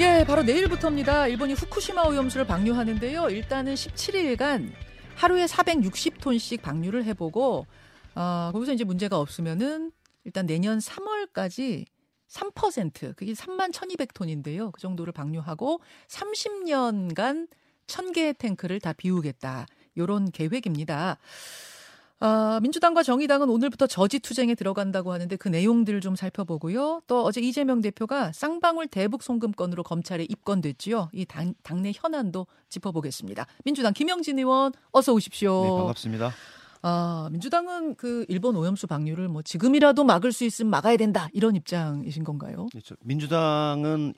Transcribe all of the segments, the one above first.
예, 바로 내일부터입니다. 일본이 후쿠시마 오염수를 방류하는데요. 일단은 17일간 하루에 460톤씩 방류를 해보고 어, 거기서 이제 문제가 없으면은 일단 내년 3월까지 3% 그게 3만 1,200톤인데요. 그 정도를 방류하고 30년간 1,000개의 탱크를 다 비우겠다. 요런 계획입니다. 아, 민주당과 정의당은 오늘부터 저지 투쟁에 들어간다고 하는데 그 내용들을 좀 살펴보고요. 또 어제 이재명 대표가 쌍방울 대북 송금 건으로 검찰에 입건됐지요. 이 당, 당내 현안도 짚어보겠습니다. 민주당 김영진 의원 어서 오십시오. 네, 반갑습니다. 아, 민주당은 그 일본 오염수 방류를 뭐 지금이라도 막을 수 있으면 막아야 된다 이런 입장이신 건가요? 그렇죠. 민주당은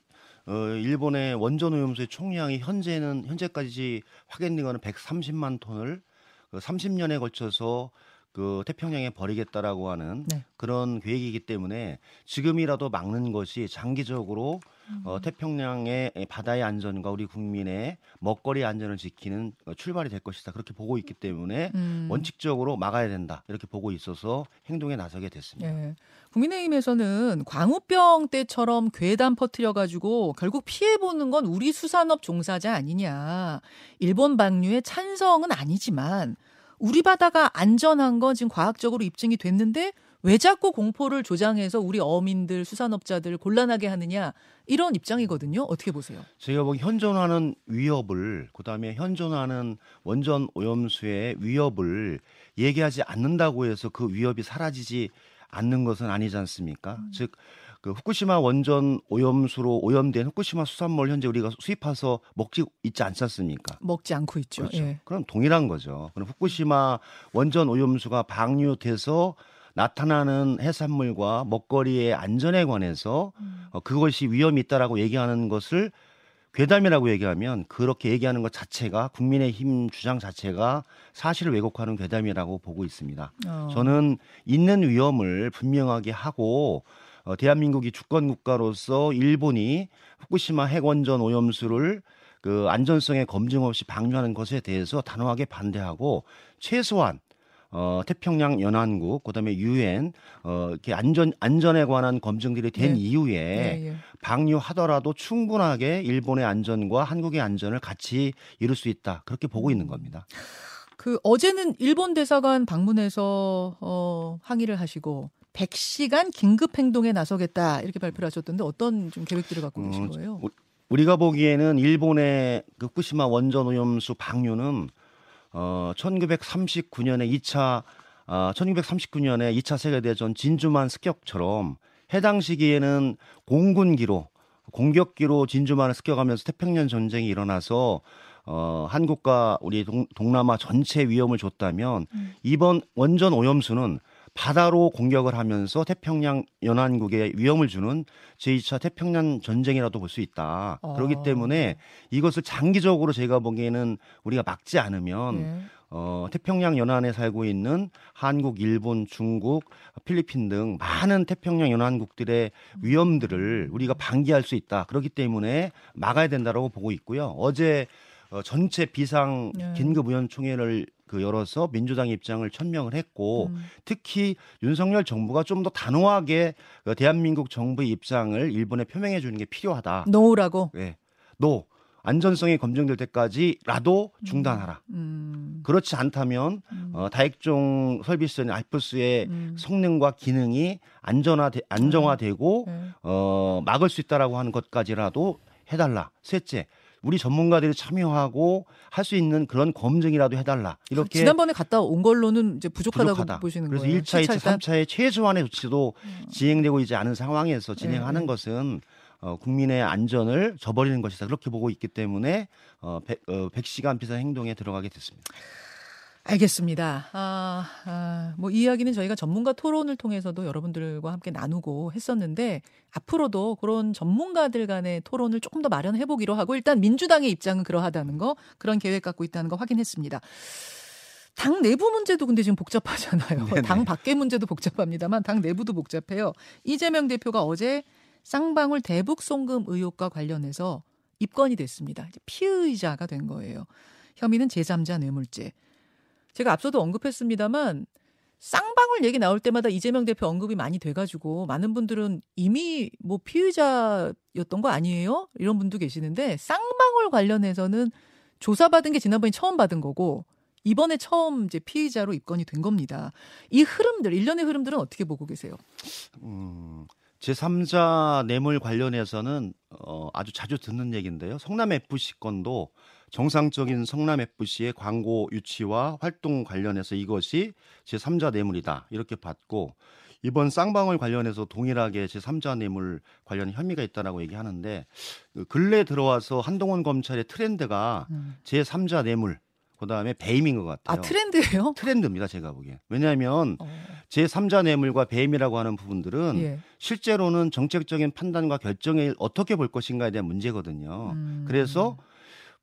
어, 일본의 원전 오염수의 총량이 현재는 현재까지 확인된 거는 130만 톤을 그 30년에 걸쳐서 그 태평양에 버리겠다라고 하는 네. 그런 계획이기 때문에 지금이라도 막는 것이 장기적으로 음. 어, 태평양의 바다의 안전과 우리 국민의 먹거리 안전을 지키는 어, 출발이 될 것이다 그렇게 보고 있기 때문에 음. 원칙적으로 막아야 된다 이렇게 보고 있어서 행동에 나서게 됐습니다. 예. 국민의힘에서는 광우병 때처럼 괴담 퍼뜨려 가지고 결국 피해 보는 건 우리 수산업 종사자 아니냐. 일본 방류에 찬성은 아니지만 우리 바다가 안전한 건 지금 과학적으로 입증이 됐는데 왜 자꾸 공포를 조장해서 우리 어민들 수산업자들 곤란하게 하느냐 이런 입장이거든요. 어떻게 보세요? 제가 보기 현존하는 위협을 그다음에 현존하는 원전 오염수의 위협을 얘기하지 않는다고 해서 그 위협이 사라지지 않는 것은 아니지 않습니까? 음. 즉, 그 후쿠시마 원전 오염수로 오염된 후쿠시마 수산물 현재 우리가 수입해서 먹지 있지 않지 않습니까? 먹지 않고 있죠. 그렇죠. 예. 그럼 동일한 거죠. 그럼 후쿠시마 원전 오염수가 방류돼서 나타나는 해산물과 먹거리의 안전에 관해서 음. 어, 그것이 위험이 있다라고 얘기하는 것을 괴담이라고 얘기하면 그렇게 얘기하는 것 자체가 국민의힘 주장 자체가 사실을 왜곡하는 괴담이라고 보고 있습니다. 어. 저는 있는 위험을 분명하게 하고 어, 대한민국이 주권 국가로서 일본이 후쿠시마 핵원전 오염수를 그 안전성의 검증 없이 방류하는 것에 대해서 단호하게 반대하고 최소한 어, 태평양 연안국 그다음에 유엔 어, 이렇게 안전 안전에 관한 검증들이 된 네. 이후에 예, 예. 방류하더라도 충분하게 일본의 안전과 한국의 안전을 같이 이룰 수 있다 그렇게 보고 있는 겁니다. 그 어제는 일본 대사관 방문해서 어, 항의를 하시고 100시간 긴급 행동에 나서겠다 이렇게 발표를 하셨던데 어떤 좀 계획들을 갖고 계신 음, 거예요? 우- 우리가 보기에는 일본의 그 후쿠시마 원전 오염수 방류는 어 1939년에 2차 아 1939년에 2차 세계대전 진주만 습격처럼 해당 시기에는 공군기로 공격기로 진주만을 습격하면서 태평양 전쟁이 일어나서 어 한국과 우리 동, 동남아 전체 위험을 줬다면 음. 이번 원전 오염수는 바다로 공격을 하면서 태평양 연안국에 위험을 주는 제2차 태평양 전쟁이라도 볼 수 있다. 어. 그렇기 때문에 이것을 장기적으로 제가 보기에는 우리가 막지 않으면 예. 어, 태평양 연안에 살고 있는 한국, 일본, 중국, 필리핀 등 많은 태평양 연안국들의 위험들을 우리가 방기할 수 있다. 그렇기 때문에 막아야 된다라고 보고 있고요. 어제 어, 전체 비상 네. 긴급 의원총회를 그 열어서 민주당의 입장을 천명을 했고 음. 특히 윤석열 정부가 좀 더 단호하게 그 대한민국 정부의 입장을 일본에 표명해 주는 게 필요하다. 노우라고. 예. 너 안전성이 검증될 때까지라도 중단하라. 음. 그렇지 않다면 음. 어, 다액종 설비스인 알프스의 음. 성능과 기능이 안전화 안정화되고 예. 어, 막을 수 있다라고 하는 것까지라도 해달라. 셋째, 우리 전문가들이 참여하고 할 수 있는 그런 검증이라도 해달라. 이렇게 지난번에 갔다 온 걸로는 이제 부족하다고 부족하다. 보시는 그래서 거예요. 1차, 2차, 시찰단? 3차의 최소한의 조치도 음. 진행되고 있지 않은 상황에서 진행하는 네. 것은 어, 국민의 안전을 저버리는 것이다. 그렇게 보고 있기 때문에 어, 100, 어, 100시간 비상 행동에 들어가게 됐습니다. 알겠습니다. 아, 아, 뭐, 이 이야기는 저희가 전문가 토론을 통해서도 여러분들과 함께 나누고 했었는데, 앞으로도 그런 전문가들 간의 토론을 조금 더 마련해 보기로 하고, 일단 민주당의 입장은 그러하다는 거, 그런 계획 갖고 있다는 거 확인했습니다. 당 내부 문제도 근데 지금 복잡하잖아요. 네네. 당 밖의 문제도 복잡합니다만, 당 내부도 복잡해요. 이재명 대표가 어제 쌍방울 대북 송금 의혹과 관련해서 입건이 됐습니다. 피의자가 된 거예요. 혐의는 제3자 뇌물죄. 제가 앞서도 언급했습니다만 쌍방울 얘기 나올 때마다 이재명 대표 언급이 많이 돼가지고 많은 분들은 이미 뭐 피의자였던 거 아니에요? 이런 분도 계시는데 쌍방울 관련해서는 조사받은 게 지난번에 처음 받은 거고 이번에 처음 이제 피의자로 입건이 된 겁니다. 이 흐름들 일련의 흐름들은 어떻게 보고 계세요? 음, 제3자 뇌물 관련해서는 어, 아주 자주 듣는 얘기인데요. 성남 FC 건도 정상적인 성남 FC의 광고 유치와 활동 관련해서 이것이 제3자 뇌물이다 이렇게 봤고 이번 쌍방울 관련해서 동일하게 제3자 뇌물 관련 혐의가 있다라고 얘기하는데 그 근래 들어와서 한동훈 검찰의 트렌드가 음. 제3자 뇌물 그다음에 배임인 것 같아요. 아 트렌드예요? 트렌드입니다, 제가 보기엔. 왜냐하면 어. 제 3자 뇌물과 배임이라고 하는 부분들은 예. 실제로는 정책적인 판단과 결정을 어떻게 볼 것인가에 대한 문제거든요. 음. 그래서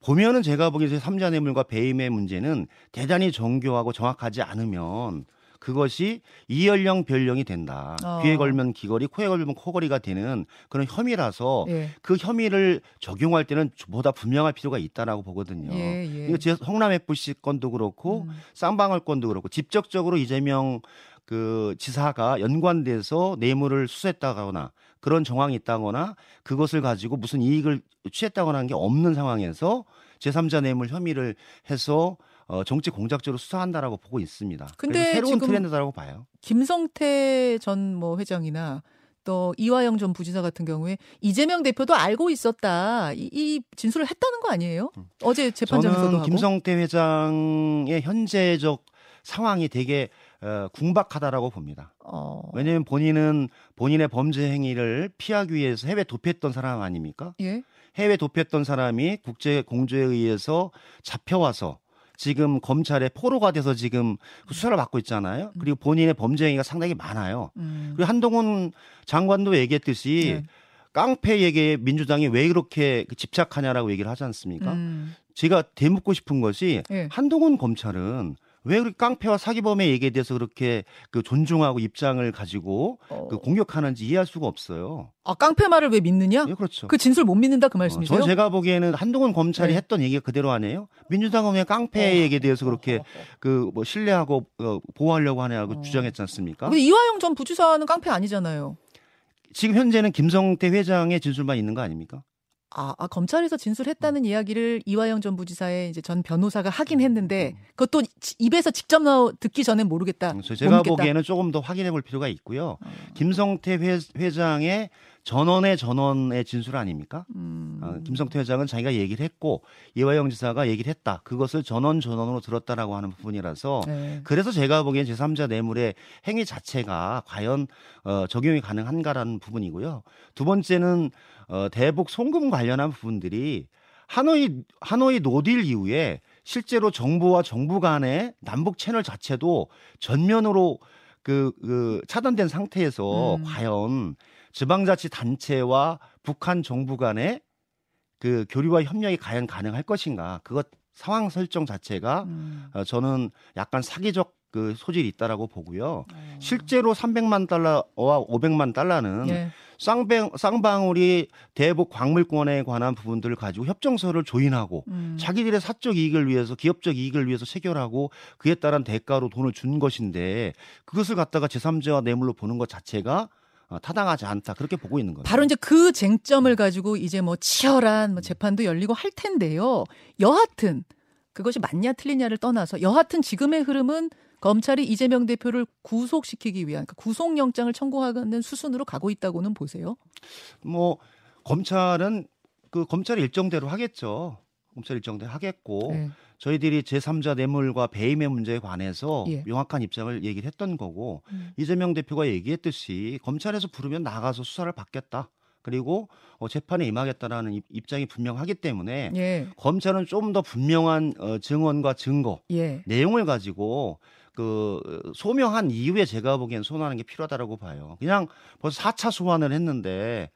보면은 제가 보기에 제 3자 뇌물과 배임의 문제는 대단히 정교하고 정확하지 않으면 그것이 이연령 별령이 된다. 어. 귀에 걸면 귀걸이, 코에 걸면 코걸이가 되는 그런 혐의라서 예. 그 혐의를 적용할 때는 보다 분명할 필요가 있다라고 보거든요. 예, 예. 이거 제 성남 FC 건도 그렇고 음. 쌍방울 건도 그렇고 직접적으로 이재명 그 지사가 연관돼서 뇌물을 수수했다거나 그런 정황이 있다거나 그것을 가지고 무슨 이익을 취했다거나 하는 게 없는 상황에서 제3자 뇌물 혐의를 해서 어, 정치 공작적으로 수사한다라고 보고 있습니다. 근데 새로운 트렌드라고 봐요. 김성태 전 뭐 회장이나 또 이화영 전 부지사 같은 경우에 이재명 대표도 알고 있었다 이, 이 진술을 했다는 거 아니에요? 음. 어제 재판장에서도 저는 김성태 회장의 현재적 상황이 되게 어, 궁박하다라고 봅니다. 어... 왜냐하면 본인은 본인의 범죄 행위를 피하기 위해서 해외 도피했던 사람 아닙니까? 예? 해외 도피했던 사람이 국제 공조에 의해서 잡혀와서 지금 검찰의 포로가 돼서 지금 그 수사를 받고 있잖아요. 음. 그리고 본인의 범죄 행위가 상당히 많아요. 음. 그리고 한동훈 장관도 얘기했듯이 네. 깡패에게 민주당이 왜 그렇게 그 집착하냐라고 얘기를 하지 않습니까? 음. 제가 대묻고 싶은 것이 네. 한동훈 검찰은 왜 그렇게 깡패와 사기범의 얘기에 대해서 그렇게 그 존중하고 입장을 가지고 어. 그 공격하는지 이해할 수가 없어요. 아 깡패 말을 왜 믿느냐? 예, 그렇죠. 그 진술 못 믿는다 그 말씀이세요? 어, 저 제가 보기에는 한동훈 검찰이 네. 했던 얘기가 그대로 아니에요. 민주당은 왜 깡패 어. 얘기에 대해서 그렇게 그 뭐 신뢰하고 어, 보호하려고 하냐고 어. 주장했지 않습니까? 근데 이화영 전 부지사는 깡패 아니잖아요. 지금 현재는 김성태 회장의 진술만 있는 거 아닙니까? 아, 아, 검찰에서 진술했다는 이야기를 이화영 전 부지사의 이제 전 변호사가 하긴 했는데 음. 그것도 입에서 직접 나오 듣기 전엔 모르겠다. 제가 모르겠다. 보기에는 조금 더 확인해 볼 필요가 있고요. 어. 김성태 회, 회장의 전원의 전원의 진술 아닙니까? 음. 어, 김성태 회장은 자기가 얘기를 했고 이화영 지사가 얘기를 했다. 그것을 전원 전원으로 들었다라고 하는 부분이라서 네. 그래서 제가 보기엔 제3자 뇌물의 행위 자체가 과연 어, 적용이 가능한가라는 부분이고요. 두 번째는 어, 대북 송금 관련한 부분들이 하노이 하노이 노딜 이후에 실제로 정부와 정부 간의 남북 채널 자체도 전면으로 그, 그 차단된 상태에서 음. 과연 지방자치 단체와 북한 정부 간의 그 교류와 협력이 과연 가능할 것인가? 그것 상황 설정 자체가 음. 어, 저는 약간 사기적 그 소질이 있다라고 보고요. 어. 실제로 300만 달러와 500만 달러는 예. 쌍방, 쌍방울이 대북 광물권에 관한 부분들을 가지고 협정서를 조인하고 음. 자기들의 사적 이익을 위해서 기업적 이익을 위해서 체결하고 그에 따른 대가로 돈을 준 것인데 그것을 갖다가 제3자와 뇌물로 보는 것 자체가 어, 타당하지 않다 그렇게 보고 있는 거죠. 바로 이제 그 쟁점을 가지고 이제 뭐 치열한 뭐 재판도 열리고 할 텐데요. 여하튼 그것이 맞냐 틀리냐를 떠나서 여하튼 지금의 흐름은 검찰이 이재명 대표를 구속시키기 위한 그러니까 구속영장을 청구하는 수순으로 가고 있다고는 보세요. 뭐 검찰은 그 검찰이 일정대로 하겠죠. 검찰 일정대로 하겠고 네. 저희들이 제3자 뇌물과 배임의 문제에 관해서 예. 명확한 입장을 얘기를 했던 거고 음. 이재명 대표가 얘기했듯이 검찰에서 부르면 나가서 수사를 받겠다. 그리고 어, 재판에 임하겠다라는 입장이 분명하기 때문에 예. 검찰은 좀 더 분명한 어, 증언과 증거, 예. 내용을 가지고 그 소명한 이후에 제가 보기엔 소환하는 게 필요하다라고 봐요. 그냥 벌써 4차 소환을 했는데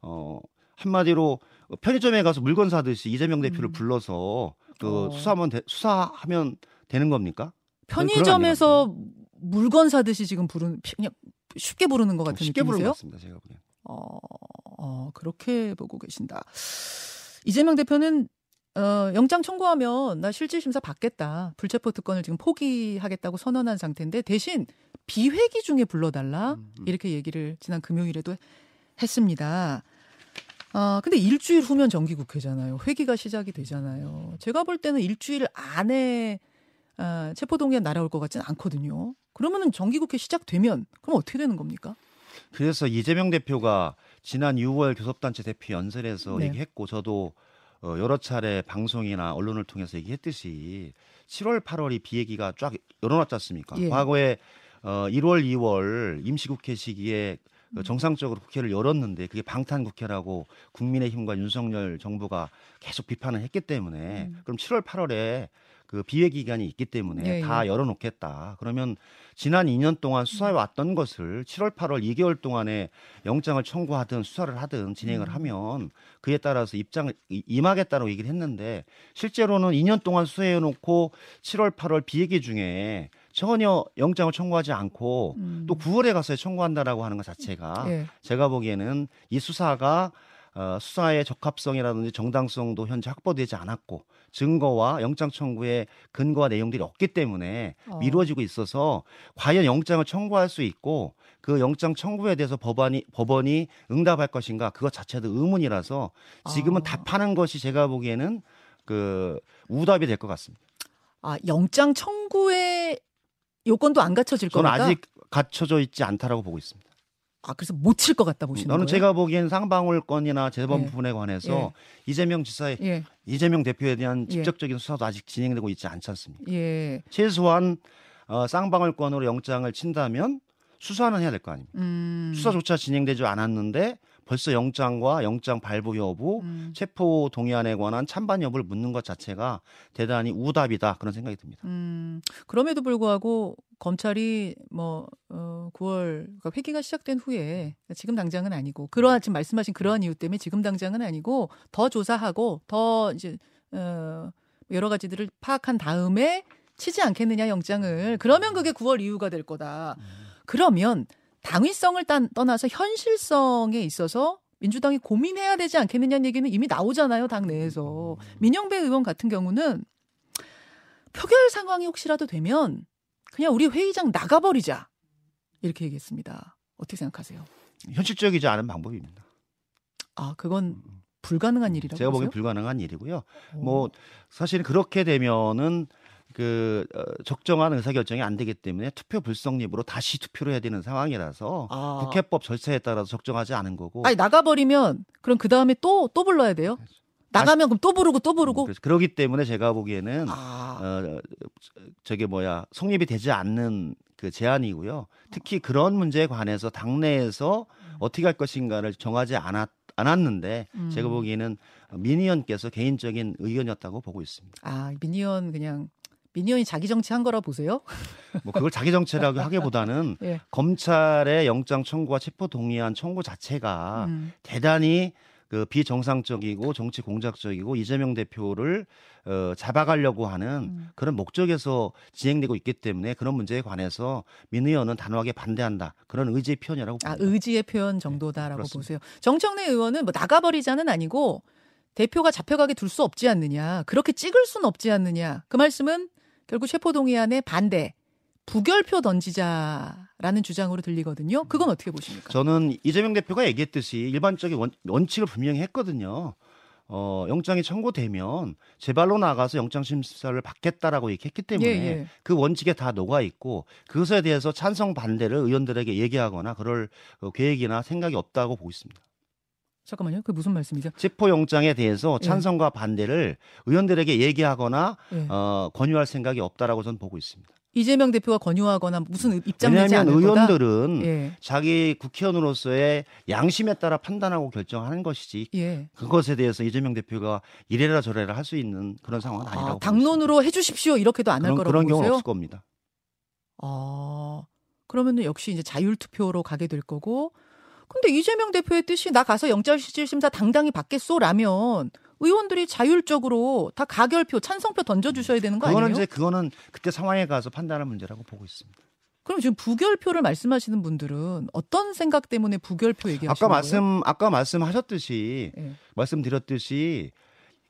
어 한마디로 편의점에 가서 물건 사듯이 이재명 대표를 음. 불러서 그 어. 수사하면 되, 수사하면 되는 겁니까? 편의점에서 물건 사듯이 지금 부르는 그냥 쉽게 부르는 것 같은 쉽게 느낌이세요? 쉽게 부르는 것 같습니다. 제가 보기엔. 어, 어, 그렇게 보고 계신다. 이재명 대표는 어, 영장 청구하면 나 실질 심사 받겠다. 불체포 특권을 지금 포기하겠다고 선언한 상태인데 대신 비회기 중에 불러달라 이렇게 얘기를 지난 금요일에도 했습니다. 아 근데 일주일 후면 정기국회잖아요. 회기가 시작이 되잖아요. 제가 볼 때는 일주일 안에 아, 체포동의안 날아올 것 같지는 않거든요. 그러면은 정기국회 시작되면 그럼 어떻게 되는 겁니까? 그래서 이재명 대표가 지난 6월 교섭단체 대표 연설에서 네. 얘기했고 저도 어, 여러 차례 방송이나 언론을 통해서 얘기했듯이 7월, 8월이 비얘기가 쫙 열어놨지 않습니까? 예. 과거에 어, 1월, 2월 임시국회 시기에 음. 그 정상적으로 국회를 열었는데 그게 방탄 국회라고 국민의힘과 윤석열 정부가 계속 비판을 했기 때문에 음. 그럼 7월, 8월에 그 비회 기간이 있기 때문에 예, 다 예. 열어놓겠다. 그러면 지난 2년 동안 수사해 왔던 것을 7월, 8월 2개월 동안에 영장을 청구하든 수사를 하든 진행을 음. 하면 그에 따라서 입장을 이- 임하겠다고 얘기를 했는데 실제로는 2년 동안 수사해 놓고 7월, 8월 비회기 중에 전혀 영장을 청구하지 않고 음. 또 9월에 가서 청구한다라고 하는 것 자체가 예. 제가 보기에는 이 수사가 어, 수사의 적합성이라든지 정당성도 현재 확보되지 않았고 증거와 영장 청구의 근거와 내용들이 없기 때문에 어. 미뤄지고 있어서 과연 영장을 청구할 수 있고 그 영장 청구에 대해서 법안이 법원이 응답할 것인가 그것 자체도 의문이라서 지금은 아. 답하는 것이 제가 보기에는 그 우답이 될 것 같습니다. 아 영장 청구의 요건도 안 갖춰질 저는 거니까. 아직 갖춰져 있지 않다라고 보고 있습니다. 아 그래서 못 칠 것 같다 보시는 저는 거예요? 제가 보기엔 상방울 건이나 재범 예. 부분에 관해서 예. 이재명 지사의 예. 이재명 대표에 대한 예. 직접적인 수사도 아직 진행되고 있지 않지 않습니까? 예. 최소한 어, 쌍방울 건으로 영장을 친다면 수사는 해야 될 거 아닙니까? 음. 수사조차 진행되지 않았는데 벌써 영장과 영장 발부 여부, 음. 체포 동의안에 관한 찬반 여부를 묻는 것 자체가 대단히 우답이다 그런 생각이 듭니다. 음, 그럼에도 불구하고 검찰이 뭐 어, 9월 그러니까 회기가 시작된 후에 지금 당장은 아니고 그러한 지금 말씀하신 그러한 이유 때문에 지금 당장은 아니고 더 조사하고 더 이제 어, 여러 가지들을 파악한 다음에 치지 않겠느냐 영장을 그러면 그게 9월 이후가 될 거다. 그러면 당위성을 딴, 떠나서 현실성에 있어서 민주당이 고민해야 되지 않겠느냐는 얘기는 이미 나오잖아요 당 내에서 민영배 의원 같은 경우는 표결 상황이 혹시라도 되면 그냥 우리 회의장 나가버리자 이렇게 얘기했습니다. 어떻게 생각하세요? 현실적이지 않은 방법입니다. 아 그건 불가능한 일이라고 제가 보기엔? 불가능한 일이고요. 어. 뭐 사실 그렇게 되면은 그 어, 적정한 의사결정이 안 되기 때문에 투표 불성립으로 다시 투표를 해야 되는 상황이라서 아. 국회법 절차에 따라서 적정하지 않은 거고 아니 나가버리면 그럼 그 다음에 또 또 불러야 돼요? 나가면 그럼 또 부르고 또 부르고 그래서 그러기 때문에 제가 보기에는 아 어, 저게 뭐야 성립이 되지 않는 그 제안이고요. 특히 그런 문제에 관해서 당내에서 어떻게 할 것인가를 정하지 않았, 않았는데 음. 제가 보기에는 민 의원께서 개인적인 의견이었다고 보고 있습니다. 아, 민 의원 그냥 민 의원이 자기 정치한 거라 보세요? 뭐 그걸 자기 정치라고 하기보다는 예. 검찰의 영장 청구와 체포 동의안 청구 자체가 음. 대단히 그 비정상적이고 정치 공작적이고 이재명 대표를 어, 잡아가려고 하는 음. 그런 목적에서 진행되고 있기 때문에 그런 문제에 관해서 민 의원은 단호하게 반대한다 그런 의지의 표현이라고 아, 봅니다. 의지의 표현 정도다라고 그렇습니다. 보세요. 정청래 의원은 뭐 나가버리자는 아니고 대표가 잡혀가게 둘 수 없지 않느냐. 그렇게 찍을 수는 없지 않느냐. 그 말씀은 결국 체포동의안에 반대, 부결표 던지자라는 주장으로 들리거든요. 그건 어떻게 보십니까? 저는 이재명 대표가 얘기했듯이 일반적인 원, 원칙을 분명히 했거든요. 어, 영장이 청구되면 제발로 나가서 영장 심사를 받겠다라고 얘기했기 때문에 예, 예. 그 원칙에 다 녹아 있고 그것에 대해서 찬성 반대를 의원들에게 얘기하거나 그럴 어, 계획이나 생각이 없다고 보고 있습니다. 잠깐만요. 그게 무슨 말씀이죠? 체포 영장에 대해서 예. 찬성과 반대를 의원들에게 얘기하거나 예. 어, 권유할 생각이 없다라고 저는 보고 있습니다. 이재명 대표가 권유하거나 무슨 입장 내지 왜냐하면 않을 거다. 의원들은 예. 자기 국회의원으로서의 양심에 따라 판단하고 결정하는 것이지 예. 그것에 대해서 이재명 대표가 이래라 저래라 할 수 있는 그런 상황은 아, 아니라고 당론으로 해주십시오 이렇게도 안 할 거라고 그런 경우는 보세요. 없을 겁니다. 아, 그러면은 역시 이제 자율 투표로 가게 될 거고. 근데 이재명 대표의 뜻이 나 가서 영장실질 심사 당당히 받겠소라면 의원들이 자율적으로 다 가결표, 찬성표 던져주셔야 되는 거 그거는 아니에요? 이제 그거는 그때 상황에 가서 판단할 문제라고 보고 있습니다. 그럼 지금 부결표를 말씀하시는 분들은 어떤 생각 때문에 부결표 얘기하시는 아까 거예요? 말씀 아까 말씀하셨듯이 예. 말씀드렸듯이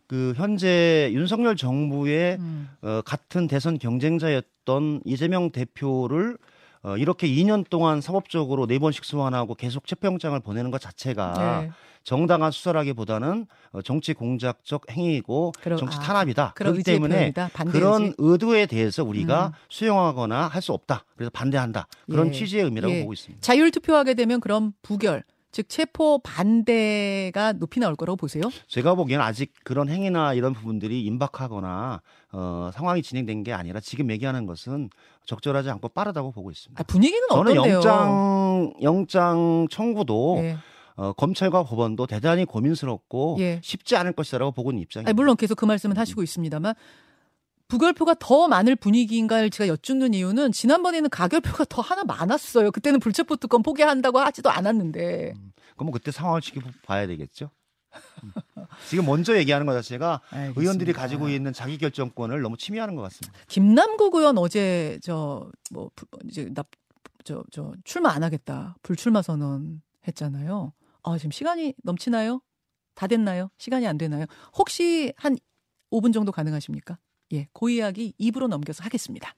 그 현재 윤석열 정부의 음. 어, 같은 대선 경쟁자였던 이재명 대표를 어, 이렇게 2년 동안 사법적으로 네 번씩 소환하고 계속 체포영장을 보내는 것 자체가 네. 정당한 수사라기보다는 어, 정치 공작적 행위이고 그럼- 정치 아, 탄압이다. 그렇기 때문에 그런 의지. 의도에 대해서 우리가 음. 수용하거나 할 수 없다. 그래서 반대한다. 그런 예. 취지의 의미라고 예. 보고 있습니다. 자율 투표하게 되면 그럼 부결, 즉 체포 반대가 높이 나올 거라고 보세요? 제가 보기에는 아직 그런 행위나 이런 부분들이 임박하거나 어, 상황이 진행된 게 아니라 지금 얘기하는 것은 적절하지 않고 빠르다고 보고 있습니다. 아, 분위기는 저는 어떤데요? 영장 영장 청구도 예. 어, 검찰과 법원도 대단히 고민스럽고 예. 쉽지 않을 것이라고 보고 있는 입장입니다. 아니, 물론 계속 그 말씀은 하시고 있습니다만 부결표가 더 많을 분위기인가를 제가 여쭙는 이유는 지난번에는 가결표가 더 하나 많았어요. 그때는 불체포 특권 포기한다고 하지도 않았는데. 그럼 뭐 그때 상황을 지켜봐야 되겠죠. 음. 지금 먼저 얘기하는 것 자체가 알겠습니다. 의원들이 가지고 있는 자기 결정권을 너무 침해하는 것 같습니다. 김남국 의원 어제 저 뭐 이제 나저 저 출마 안 하겠다 불출마 선언 했잖아요. 아 지금 시간이 넘치나요? 다 됐나요? 시간이 안 되나요? 혹시 한 5분 정도 가능하십니까? 예, 그 이야기 입으로 넘겨서 하겠습니다.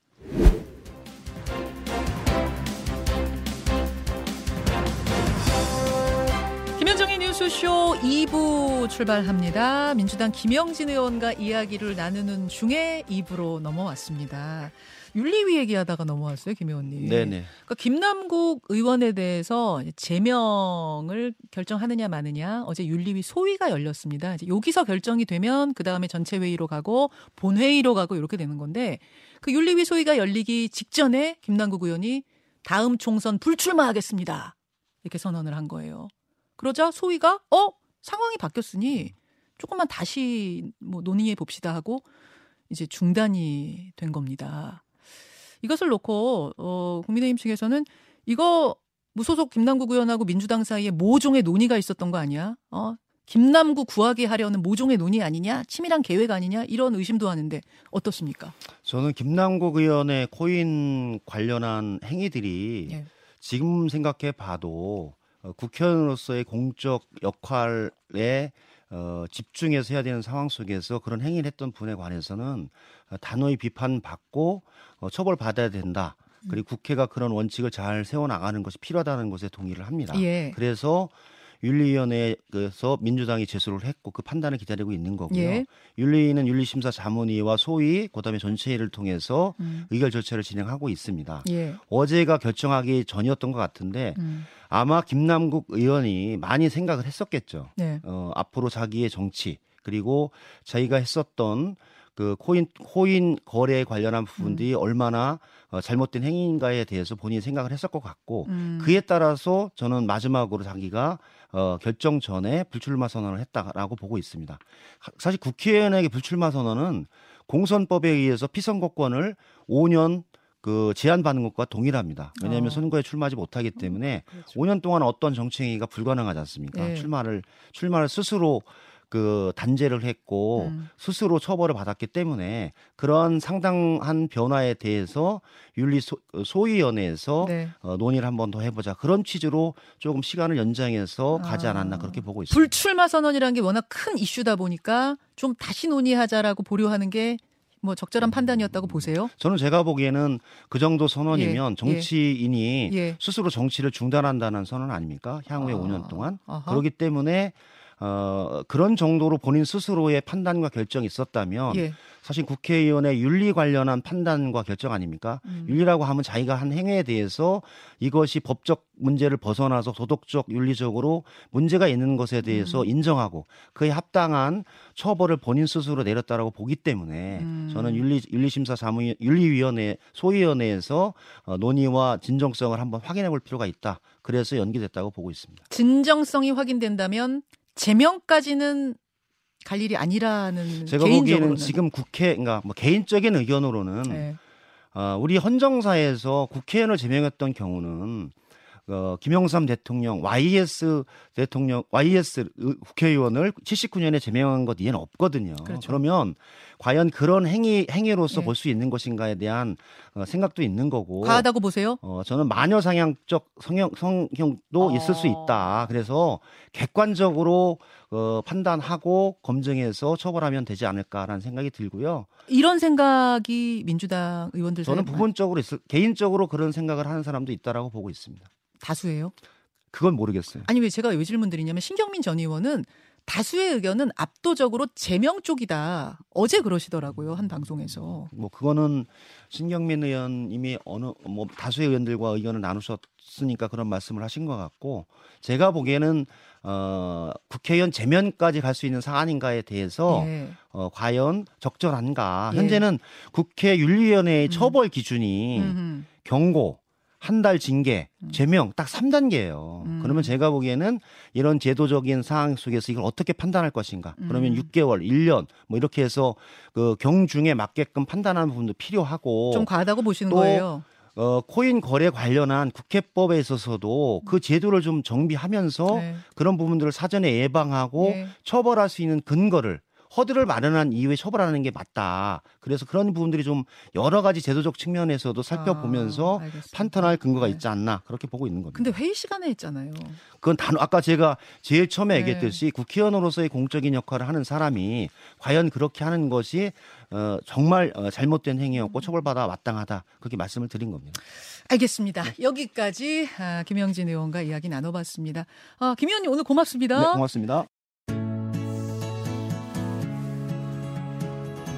김현정의 뉴스쇼 2부 출발합니다. 민주당 김영진 의원과 이야기를 나누는 중에 2부로 넘어왔습니다. 윤리위 얘기하다가 넘어왔어요, 김 의원님. 네네. 그러니까 김남국 의원에 대해서 제명을 결정하느냐 마느냐 어제 윤리위 소위가 열렸습니다. 이제 여기서 결정이 되면 그 다음에 전체 회의로 가고 본회의로 가고 이렇게 되는 건데 그 윤리위 소위가 열리기 직전에 김남국 의원이 다음 총선 불출마하겠습니다. 이렇게 선언을 한 거예요. 그러자 소위가 어 상황이 바뀌었으니 조금만 다시 뭐 논의해 봅시다 하고 이제 중단이 된 겁니다. 이것을 놓고 어 국민의힘 측에서는 이거 무소속 김남국 의원하고 민주당 사이에 모종의 논의가 있었던 거 아니야? 어 김남국 구하게 하려는 모종의 논의 아니냐? 치밀한 계획 아니냐? 이런 의심도 하는데 어떻습니까? 저는 김남국 의원의 코인 관련한 행위들이 예. 지금 생각해 봐도 어, 국회의원으로서의 공적 역할에 어, 집중해서 해야 되는 상황 속에서 그런 행위를 했던 분에 관해서는 어, 단호히 비판받고 어, 처벌받아야 된다. 그리고 국회가 그런 원칙을 잘 세워나가는 것이 필요하다는 것에 동의를 합니다. 예. 그래서 윤리위원회에서 민주당이 제소를 했고 그 판단을 기다리고 있는 거고요. 예. 윤리위는 윤리심사 자문위와 소위 그다음에 전체회의를 통해서 음. 의결 절차를 진행하고 있습니다. 예. 어제가 결정하기 전이었던 것 같은데 음. 아마 김남국 의원이 많이 생각을 했었겠죠. 네. 어, 앞으로 자기의 정치 그리고 자기가 했었던 그 코인 코인 거래에 관련한 부분들이 얼마나 어, 잘못된 행위인가에 대해서 본인이 생각을 했을 것 같고 음. 그에 따라서 저는 마지막으로 자기가 어, 결정 전에 불출마 선언을 했다라고 보고 있습니다. 하- 사실 국회의원에게 불출마 선언은 공선법에 의해서 피선거권을 5년 그 제한받는 것과 동일합니다. 왜냐하면 어. 선거에 출마하지 못하기 때문에 그렇죠. 5년 동안 어떤 정치 행위가 불가능하지 않습니까? 예. 출마를 출마를 스스로 그 단죄를 했고 음. 스스로 처벌을 받았기 때문에 그런 상당한 변화에 대해서 윤리 소, 소위원회에서 네. 어, 논의를 한 번 더 해보자 그런 취지로 조금 시간을 연장해서 가지 아. 않았나 그렇게 보고 있습니다. 불출마 선언이라는 게 워낙 큰 이슈다 보니까 좀 다시 논의하자라고 보류하는 게뭐 적절한 판단이었다고 보세요. 저는 제가 보기에는 그 정도 선언이면 예, 정치인이 예. 스스로 정치를 중단한다는 선언 아닙니까? 향후에 아, 5년 동안 아하. 그렇기 때문에 어, 그런 정도로 본인 스스로의 판단과 결정이 있었다면 예. 사실 국회의원의 윤리 관련한 판단과 결정 아닙니까? 음. 윤리라고 하면 자기가 한 행위에 대해서 이것이 법적 문제를 벗어나서 도덕적 윤리적으로 문제가 있는 것에 대해서 음. 인정하고 그에 합당한 처벌을 본인 스스로 내렸다라고 보기 때문에 음. 저는 윤리 윤리심사 자문 윤리위원회 소위원회에서 어, 논의와 진정성을 한번 확인해 볼 필요가 있다. 그래서 연기됐다고 보고 있습니다. 진정성이 확인된다면 제명까지는 갈 일이 아니라는 제가 개인적으로는 보기에는 지금 국회, 그러니까 뭐 개인적인 의견으로는 네. 어, 우리 헌정사에서 국회의원을 제명했던 경우는 어, 김영삼 대통령, YS 대통령, YS 국회의원을 79년에 제명한 것 이해는 없거든요. 그렇죠. 그러면 과연 그런 행위 행위로서 예. 볼수 있는 것인가에 대한 어, 생각도 있는 거고. 과하다고 보세요? 어, 저는 마녀 상향적 성형, 성형도 어. 있을 수 있다. 그래서 객관적으로 어, 판단하고 검증해서 처벌하면 되지 않을까라는 생각이 들고요. 이런 생각이 민주당 의원들 저는 부분적으로 있을, 개인적으로 그런 생각을 하는 사람도 있다라고 보고 있습니다. 다수예요? 그건 모르겠어요. 아니 왜 제가 왜 질문 드리냐면 신경민 전 의원은 다수의 의견은 압도적으로 제명 쪽이다. 어제 그러시더라고요 한 방송에서. 뭐 그거는 신경민 의원님이 어느 뭐 다수의 의원들과 의견을 나누셨으니까 그런 말씀을 하신 것 같고 제가 보기에는 어 국회의원 제면까지 갈 수 있는 사안인가에 대해서 예. 어 과연 적절한가 예. 현재는 국회 윤리위원회의 음. 처벌 기준이 음흠. 경고 한 달 징계, 음. 제명 딱 3단계예요. 음. 그러면 제가 보기에는 이런 제도적인 상황 속에서 이걸 어떻게 판단할 것인가? 그러면 음. 6개월, 1년 뭐 이렇게 해서 그 경중에 맞게끔 판단하는 부분도 필요하고 좀 과하다고 보시는 또 거예요. 어 코인 거래 관련한 국회법에 있어서도 그 제도를 좀 정비하면서 네. 그런 부분들을 사전에 예방하고 예. 처벌할 수 있는 근거를 허들을 마련한 이후에 처벌하는 게 맞다. 그래서 그런 부분들이 좀 여러 가지 제도적 측면에서도 살펴보면서 아. 판단할 근거가 네. 있지 않나 그렇게 보고 있는 겁니다. 근데 회의 시간에 했잖아요. 그건 단 아까 제가 제일 처음에 네. 얘기했듯이 국회의원으로서의 공적인 역할을 하는 사람이 과연 그렇게 하는 것이 어, 정말 어, 잘못된 행위였고 처벌받아 마땅하다 그렇게 말씀을 드린 겁니다. 알겠습니다. 네. 여기까지 아, 김영진 의원과 이야기 나눠봤습니다. 아, 김 의원님 오늘 고맙습니다. 네, 고맙습니다.